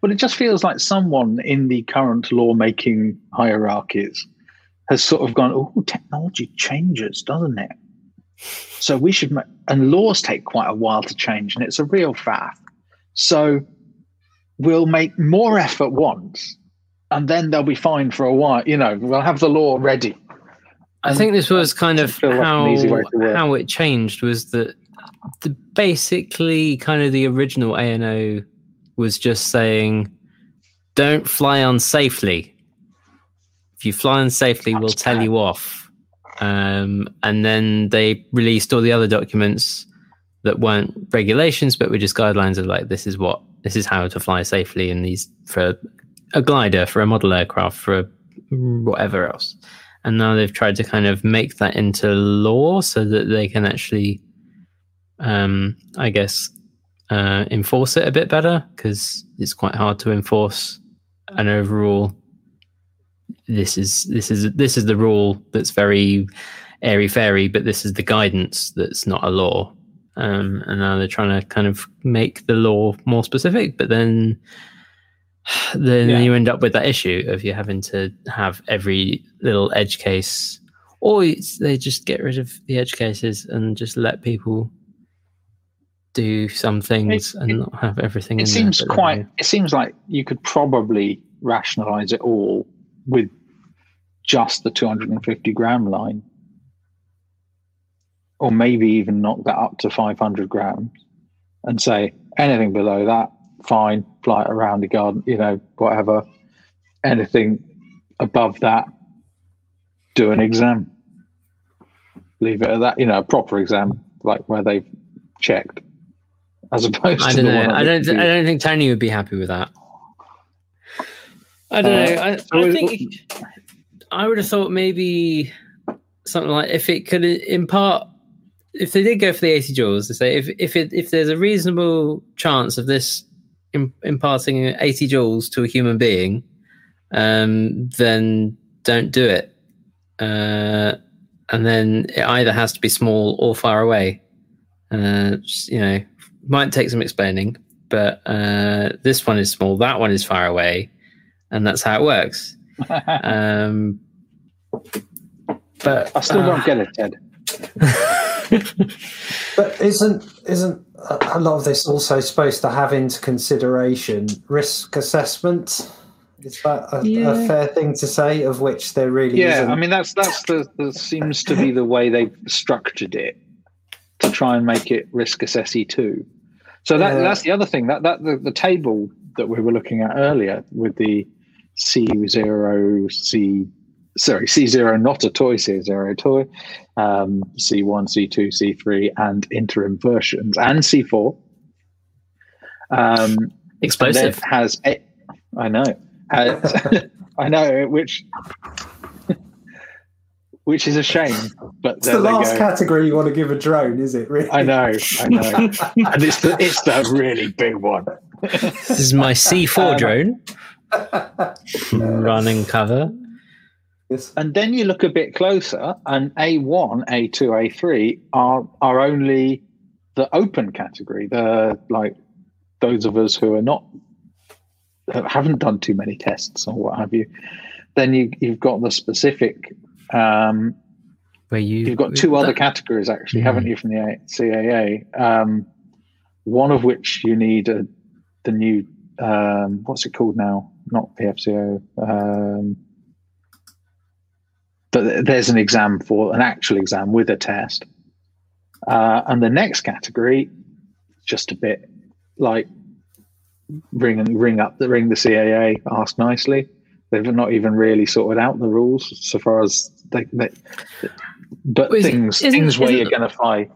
But it just feels like someone in the current lawmaking hierarchies has sort of gone, oh, technology changes, doesn't it? So we should, ma-, and laws take quite a while to change, and it's a real faff. So we'll make more effort once, and then they'll be fine for a while. You know, we'll have the law ready. I think this was kind of like how easy way to work. how it changed was that the basically kind of the original ANO was just saying, "Don't fly unsafely. If you fly unsafely, we'll tell you off." Um, and then they released all the other documents that weren't regulations, but were just guidelines of like, this is what this is how to fly safely in these for a glider, for a model aircraft, for a whatever else and now they've tried to kind of make that into law so that they can actually um i guess uh enforce it a bit better because it's quite hard to enforce an overall this is this is this is the rule that's very airy fairy but this is the guidance that's not a law um and now they're trying to kind of make the law more specific but then then Yeah. you end up with that issue of you having to have every little edge case, or they just get rid of the edge cases and just let people do some things It- and it- not have everything. It in seems there, quite, then it seems like you could probably rationalize it all with just the 250 gram line. Or maybe even knock that up to 500 grams and say anything below that, fine, fly it around the garden, you know, whatever. Anything above that, do an exam. Leave it at that, you know, a proper exam, like where they've checked, as opposed I don't know. I don't. I don't think Tony would be happy with that. I don't Uh, know. I, so I think I would have thought maybe something like if it could impart, if they did go for the eighty joules, to say if if it if there's a reasonable chance of this imparting eighty joules to a human being, um, then don't do it. Uh, and then it either has to be small or far away. Uh, just, you know, might take some explaining, but uh, this one is small, that one is far away, and that's how it works. Um, but I still uh, don't get it, Ted. But isn't isn't a a lot of this also supposed to have into consideration risk assessment? Is that a, Yeah. a fair thing to say? Of which there really Yeah, isn't. I mean that's that's the, the seems to be the way they've structured it to try and make it risk assessy too. So that Yeah. that's the other thing that that the, the table that we were looking at earlier with the C zero C sorry C zero not a toy C zero toy um, C one C two C three and interim versions and C four. Um, explosive. it has a, I know has, I know which which is a shame but it's the last category you want to give a drone, is it? Really? I know I know and it's the it's the really big one This is my C4 um, drone running cover. Yes. and then you look a bit closer and A1 A2 A3 are are only the open category the like those of us who are not haven't done too many tests or what have you then you you've got the specific Um, Where you you've got two other categories actually, haven't you, from the CAA? Um, one of which you need a, the new um, what's it called now? Not PFCO. Um, but there's an exam for an actual exam with a test. Uh, and the next category, just a bit like ring and ring up the ring the CAA, ask nicely. They've not even really sorted out the rules so far as they. they but things isn't- things where isn't- you're going to find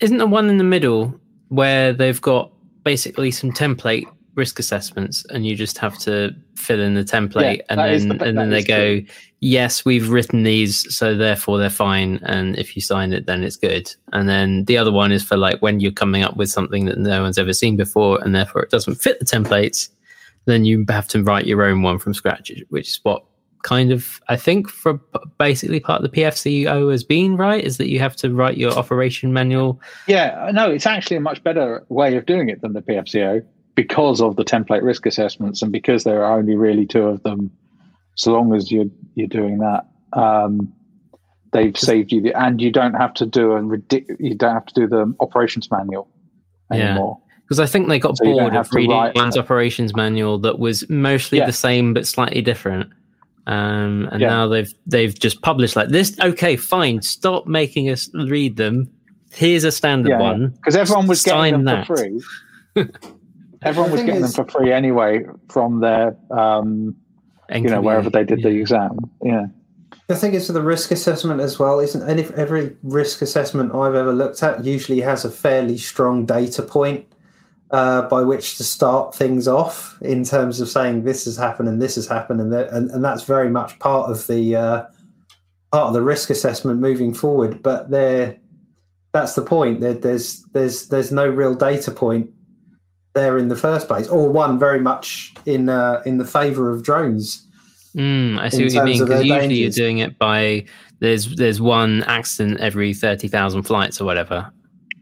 Isn't the one in the middle where they've got basically some template risk assessments and you just have to fill in the template Yeah, and then the- and then they go, true. Yes, we've written these, so therefore they're fine. And if you sign it, then it's good. And then the other one is for like when you're coming up with something that no one's ever seen before and therefore it doesn't fit the templates, then you have to write your own one from scratch, which is what kind of I think for basically part of the PFCO has been right is that you have to write your operation manual Yeah, no, it's actually a much better way of doing it than the PFCO because of the template risk assessments and because there are only really two of them. So long as you're you're doing that, um, they've saved you the, and you don't have to do a ridic- you don't have to do the operations manual Yeah. anymore. because I think they got So bored of reading one's operations manual that was mostly Yeah. the same but slightly different. Um, and Yeah. now they've they've just published like this. Okay, fine. Stop making us read them. Here's a standard Yeah, one. because everyone was getting them that. for free. everyone was getting is- them for free anyway from their um, you know wherever they did the exam. Yeah. The thing is, for the risk assessment as well, isn't any every risk assessment I've ever looked at usually has a fairly strong data point uh, by which to start things off in terms of saying this has happened and this has happened, and that, and, and that's very much part of the uh, part of the risk assessment moving forward. But there, that's the point. There, there's there's there's no real data point there in the first place, or one very much in uh, in the favour of drones. Mm, I see what you mean because usually dangers. you're doing it by there's there's one accident every thirty thousand flights or whatever.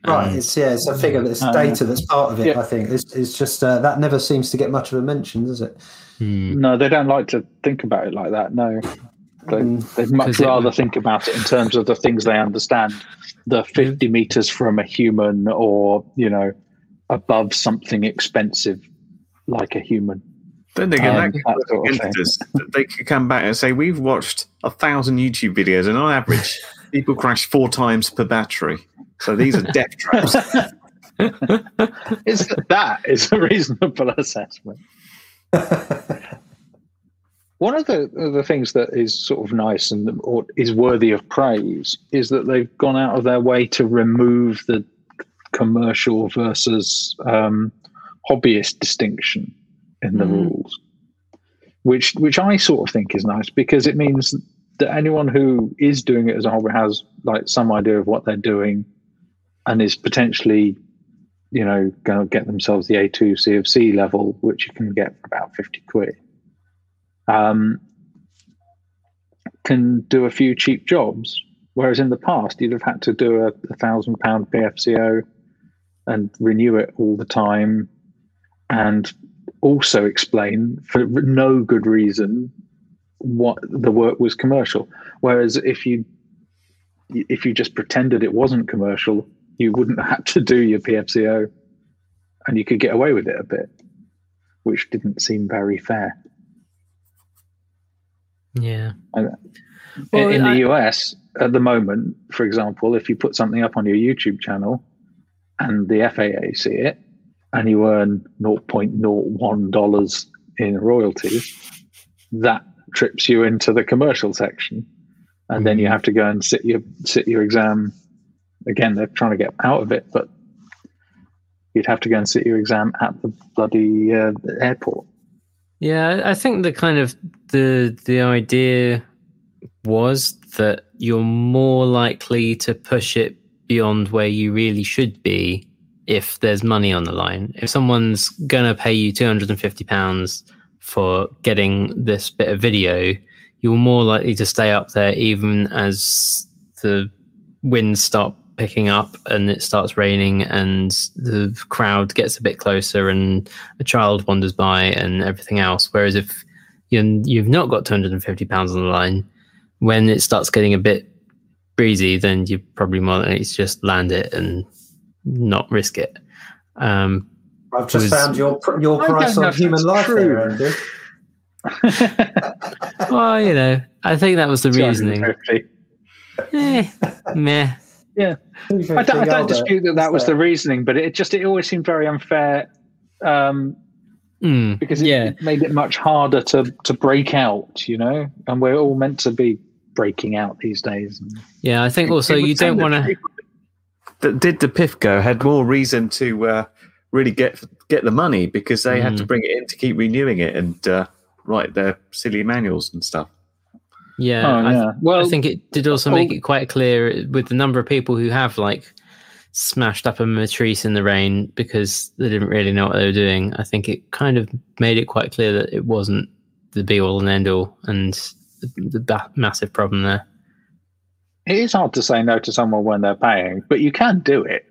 Right, Um, it's yeah, it's a figure that's Uh, data that's part of it. yeah. I think it's, it's just uh, that never seems to get much of a mention, does it? hmm. No, they don't like to think about it like that. No, they, Mm. they'd much rather would- think about it in terms of the things they understand. The 50 meters from a human, or you know, above something expensive like a human. Then again, Um, that that sort of thing. They could come back and say, We've watched a thousand YouTube videos, and on average, people crash four times per battery. So these are death traps. Is that is a reasonable assessment? One of the the things that is sort of nice and or is worthy of praise is that they've gone out of their way to remove the commercial versus um, hobbyist distinction in the Mm. rules, which which I sort of think is nice because it means that anyone who is doing it as a hobby has like some idea of what they're doing and is potentially you know, going to get themselves the A2 C of C level, which you can get for about 50 quid, um, can do a few cheap jobs. Whereas in the past, you'd have had to do a, a thousand pound PFCO and renew it all the time and also explain for no good reason what the work was commercial. Whereas if you if you just pretended it wasn't commercial, you wouldn't have to do your PFCO and you could get away with it a bit, which didn't seem very fair. Yeah. I- Well, in, in I- the US, at the moment, for example, if you put something up on your YouTube channel and the FAA see it and you earn $0.01 in royalties, that trips you into the commercial section. And then you mm. have to go and sit your sit your exam. Again, they're trying to get out of it, but you'd have to go and sit your exam at the bloody uh, airport. Yeah, I think the kind of the the idea was that you're more likely to push it beyond where you really should be if there's money on the line. If someone's gonna pay you two hundred and fifty pounds for getting this bit of video, you're more likely to stay up there even as the winds start picking up and it starts raining and the crowd gets a bit closer and a child wanders by and everything else. Whereas if you, you've not got 250 pounds on the line, when it starts getting a bit breezy, then you probably more likely to just land it and not risk it. Um, I've just was- found your your price on human life true. there, Andy. well, you know, I think that was the reasoning. 250. Eh, meh. I don't, I don't dispute that that was the reasoning, but it just it always seemed very unfair um, Mm, because it, yeah, it made it much harder to to break out, you know. And we're all meant to be breaking out these days. yeah. I think also It you don't want to. That did the PIFCO had more reason to uh, really get get the money because they had to Mm. bring it in to keep renewing it and uh, write their silly manuals and stuff. Yeah, oh I, yeah. Well, I think it did also oh. make it quite clear with the number of people who have like smashed up a matrice in the rain because they didn't really know what they were doing. I think it kind of made it quite clear that it wasn't the be all and end all and the, the ba- massive problem there. it is hard to say no to someone when they're paying, but you can do it.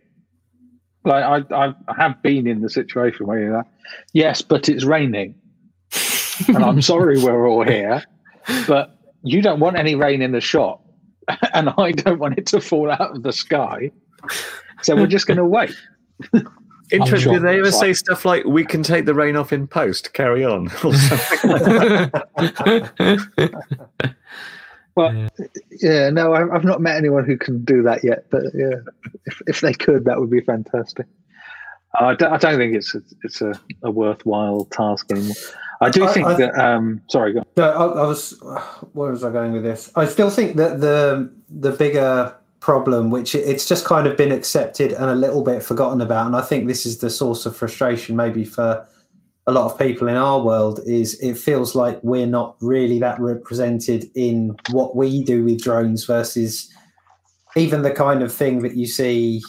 Like I, I have been in the situation where you're like, yes, but it's raining, and I'm sorry we're all here, but you don't want any rain in the shop, and I don't want it to fall out of the sky, so we're just going to wait. Interesting. sure Did they ever say like- stuff like "We can take the rain off in post"? Carry on. or something like? Well, yeah, no, I- I've not met anyone who can do that yet. But yeah, if, if they could, that would be fantastic. I, don't, I don't think it's a, it's a, a worthwhile task anymore. I do I- think I- that. Um, sorry, go. I, I was. Where was I going with this? I still think that the the bigger problem, which it's just kind of been accepted and a little bit forgotten about, and I think this is the source of frustration, maybe for a lot of people in our world, is it feels like we're not really that represented in what we do with drones versus even the kind of thing that you see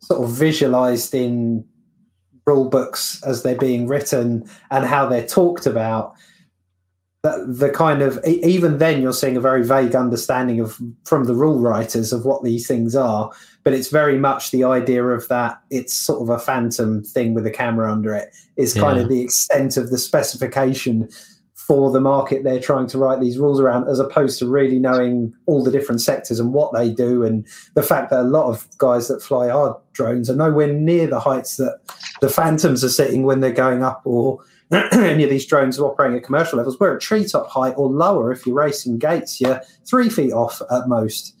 sort of visualized in rule books as they're being written and how they're talked about the, the kind of even then you're seeing a very vague understanding of from the rule writers of what these things are but it's very much the idea of that it's sort of a phantom thing with a camera under it is kind Yeah. of the extent of the specification for the market they're trying to write these rules around as opposed to really knowing all the different sectors and what they do and the fact that a lot of guys that fly our drones are nowhere near the heights that the phantoms are sitting when they're going up or any of these drones are operating at commercial levels. We're at treetop height or lower. If you're racing gates, you're three feet off at most.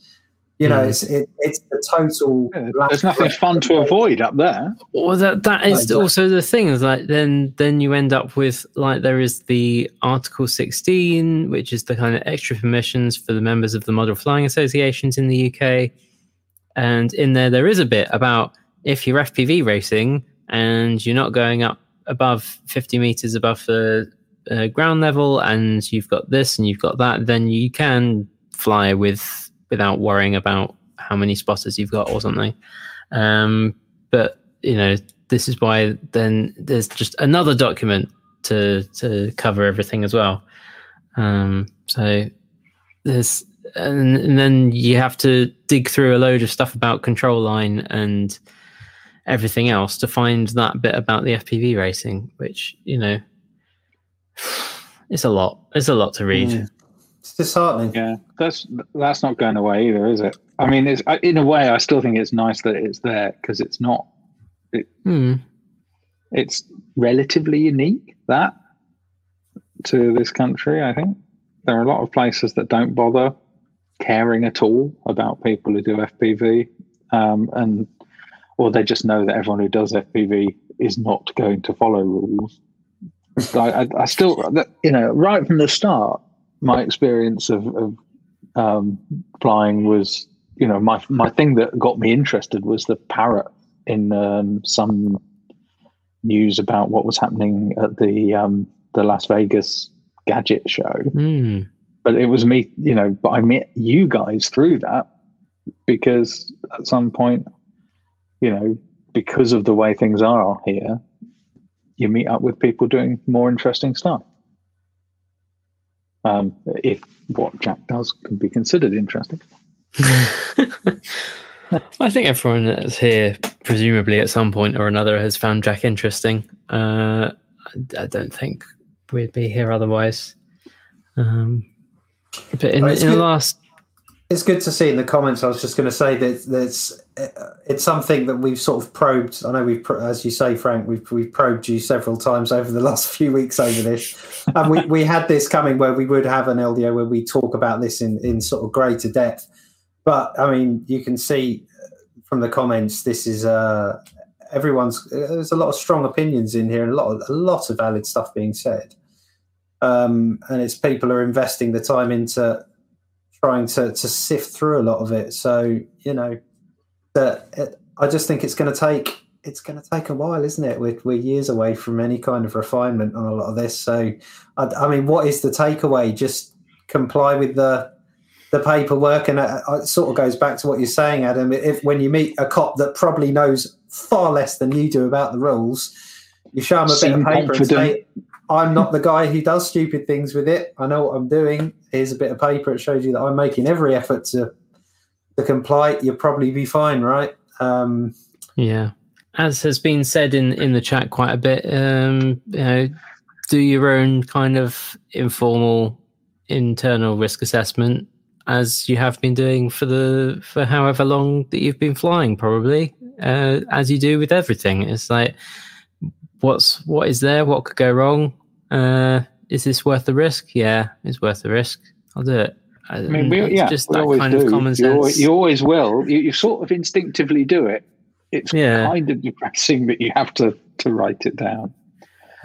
You know, Mm. it's it, it's the total. Yeah, There's nothing fun to avoid up there. Well, that that is Exactly. also the thing. Is like then then you end up with like there is the Article 16, which is the kind of extra permissions for the members of the model flying associations in the UK, and in there there is a bit about if you're FPV racing and you're not going up above 50 meters above the uh, ground level, and you've got this and you've got that, then you can fly with without worrying about how many spotters you've got or something. Um, but you know, this is why then there's just another document to to cover everything as well. Um, so there's and, and then you have to dig through a load of stuff about control line and everything else to find that bit about the FPV racing, which you know, it's a lot. It's a lot to read. It's disheartening. Yeah, that's that's not going away either, is it? I mean, it's in a way, I still think it's nice that it's there because it's not. Hmm. It's relatively unique that to this country. I think there are a lot of places that don't bother caring at all about people who do FPV, um, and or they just know that everyone who does FPV is not going to follow rules. I, I, I still, you know, right from the start, my experience of, of um, flying was, you know, my my thing that got me interested was the parrot in um, some news about what was happening at the um, the Las Vegas gadget show. Hmm. But it was me, you know. But I met you guys through that because at some point, you know, because of the way things are here, you meet up with people doing more interesting stuff. Um, if what Jack does can be considered interesting. I think everyone that's here, presumably at some point or another, has found Jack interesting. Uh, I, I don't think we'd be here otherwise. Um, But in, Oh, in the last, It's good to see in the comments. I was just going to say that that's it's something that we've sort of probed. I know we've, as you say, Frank, we've we've probed you several times over the last few weeks over this, and we, we had this coming where we would have an LDO where we talk about this in in sort of greater depth. But I mean, you can see from the comments, this is uh everyone's. There's a lot of strong opinions in here, and a lot of, a lot of valid stuff being said. Um, and it's people are investing the time into trying to, to sift through a lot of it. So you know, that it, I just think it's going to take it's going to take a while, isn't it? We're, we're years away from any kind of refinement on a lot of this. So, I, I mean, what is the takeaway? Just comply with the the paperwork, and it, it sort of goes back to what you're saying, Adam. If when you meet a cop that probably knows far less than you do about the rules, you show them a Seem bit of paper confident. and say, I'm not the guy who does stupid things with it. I know what I'm doing. Here's a bit of paper. It shows you that I'm making every effort to to comply. You'll probably be fine, right? Um, yeah, as has been said in in the chat quite a bit, um, you know, do your own kind of informal internal risk assessment as you have been doing for the for however long that you've been flying probably uh, as you do with everything it's like what's what is there what could go wrong uh, is this worth the risk yeah it's worth the risk i'll do it I mean, we, yeah, just that always kind do. of common you, sense always, you always will. You, you sort of instinctively do it. It's Yeah. kind of depressing that you have to to write it down.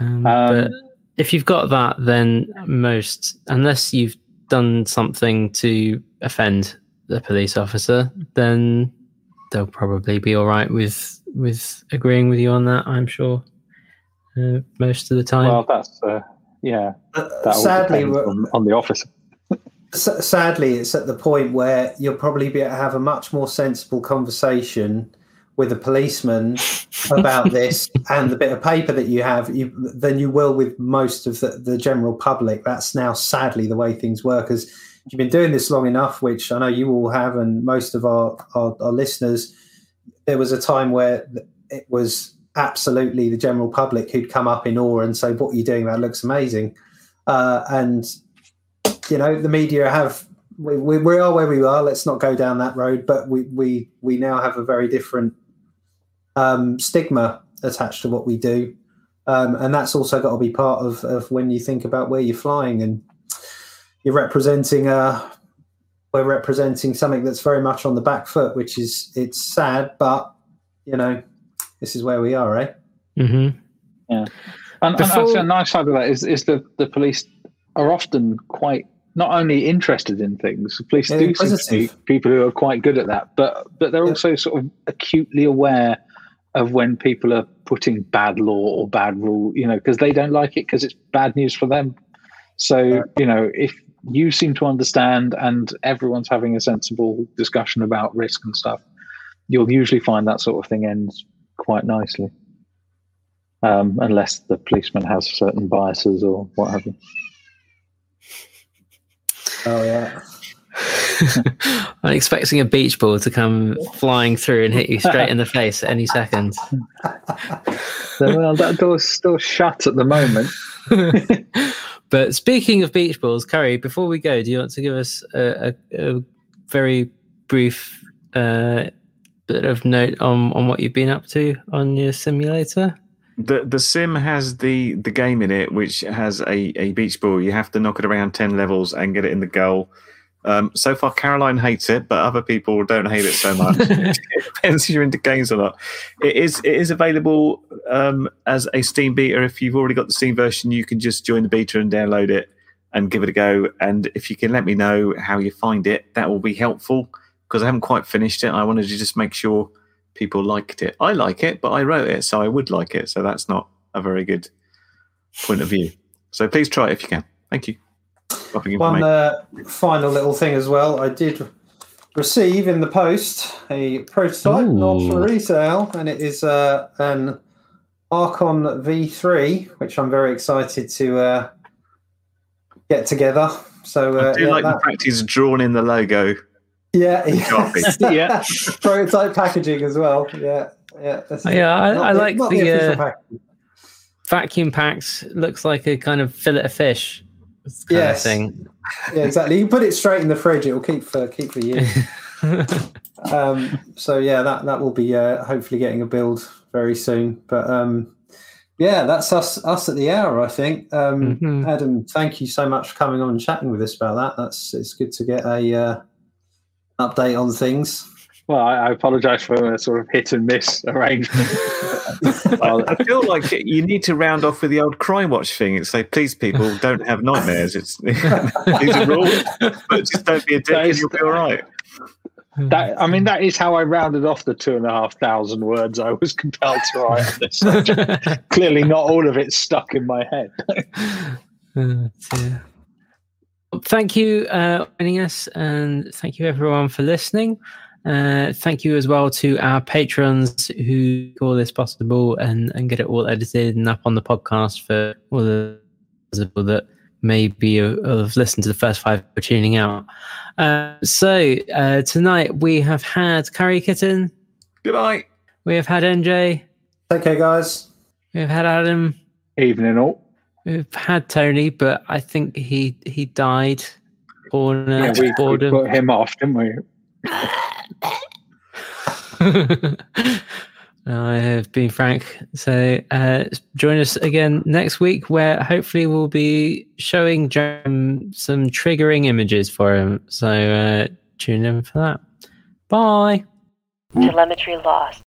Um, Um, but if you've got that, then most, unless you've done something to offend the police officer, then they'll probably be all right with with agreeing with you on that. I'm sure. Uh, most of the time. Well, that's uh, yeah. That all sadly, on, on the officer. S- sadly, it's at the point where you'll probably be able to have a much more sensible conversation with a policeman about this and the bit of paper that you have you, than you will with most of the, the general public. That's now sadly the way things work. As you've been doing this long enough, which I know you all have, and most of our, our, our listeners, there was a time where it was absolutely the general public who'd come up in awe and say, "What are you doing? That looks amazing." Uh, and you know the media have we, we, we are where we are let's not go down that road but we we we now have a very different um, stigma attached to what we do um, and that's also got to be part of, of when you think about where you're flying and you're representing uh we're representing something that's very much on the back foot which is it's sad but you know this is where we are eh hmm And, and Before- actually, a nice side of that is is the the police are often quite not only interested in things. The police They're do seem to be people who are quite good at that, but but they're Yeah. also sort of acutely aware of when people are putting bad law or bad rule, you know, because they don't like it because it's bad news for them. So Yeah. you know, if you seem to understand and everyone's having a sensible discussion about risk and stuff, you'll usually find that sort of thing ends quite nicely um, unless the policeman has certain biases or what have you. oh yeah I'm expecting a beach ball to come flying through and hit you straight in the face at any second. So, well, that door's still shut at the moment. but speaking of beach balls, Curry, before we go, do you want to give us a, a, a very brief uh, bit of note on, on what you've been up to on your simulator? The the sim has the the game in it, which has a, a beach ball. You have to knock it around ten levels and get it in the goal. Um, so far, Caroline hates it, but other people don't hate it so much. it depends if you're into games or not. It is it is available um, as a Steam beta. If you've already got the Steam version, you can just join the beta and download it and give it a go. And if you can let me know how you find it, that will be helpful because I haven't quite finished it. I wanted to just make sure people liked it. I like it, but I wrote it, so I would like it. So that's not a very good point of view. So please try it if you can. Thank you. Dropping One uh, final little thing as well. I did receive in the post a prototype, not for resale, and it is uh, an Archon V3, which I'm very excited to uh, get together. So uh, I do yeah, like that- the fact he's drawn in the logo. Yeah, copy. Yeah. prototype packaging as well. Yeah, yeah, that's- Yeah, I- not I like not the, uh. Vacuum packs. looks like a kind of fillet of fish. Kind Yes. of thing. Yeah, exactly. You can put it straight in the fridge; it will keep for keep for years. um, so yeah, that that will be uh, hopefully getting a build very soon. But um, yeah, that's us us at the hour. I think. Um, Mhm. Adam, thank you so much for coming on and chatting with us about that. That's it's good to get a uh, update on things. Well, I, I apologise for a sort of hit and miss arrangement. I feel like you need to round off with the old crime watch thing. It's like, please, people, don't have nightmares. It's these are rules, but just don't be a dick, and you'll be all right. that I mean, that is how I rounded off the two and a half thousand words I was compelled to write on this subject. Clearly, not all of it stuck in my head. Uh, dear. Well, Thank you uh, for joining us, and thank you everyone for listening. Uh, thank you as well to our patrons who call this possible and, and get it all edited and up on the podcast for all the people that maybe have have listened to the first five for tuning out. Uh, so uh, tonight we have had Curry Kitten, Goodbye. we have had NJ, Take care, guys. we have had Adam, Evening all. We've had Tony, but I think he he died. Born Yeah, we, of we put him off, didn't we? I have been Frank. So uh, join us again next week, where hopefully we'll be showing Jerome some triggering images for him. So uh, tune in for that. Bye. Telemetry lost.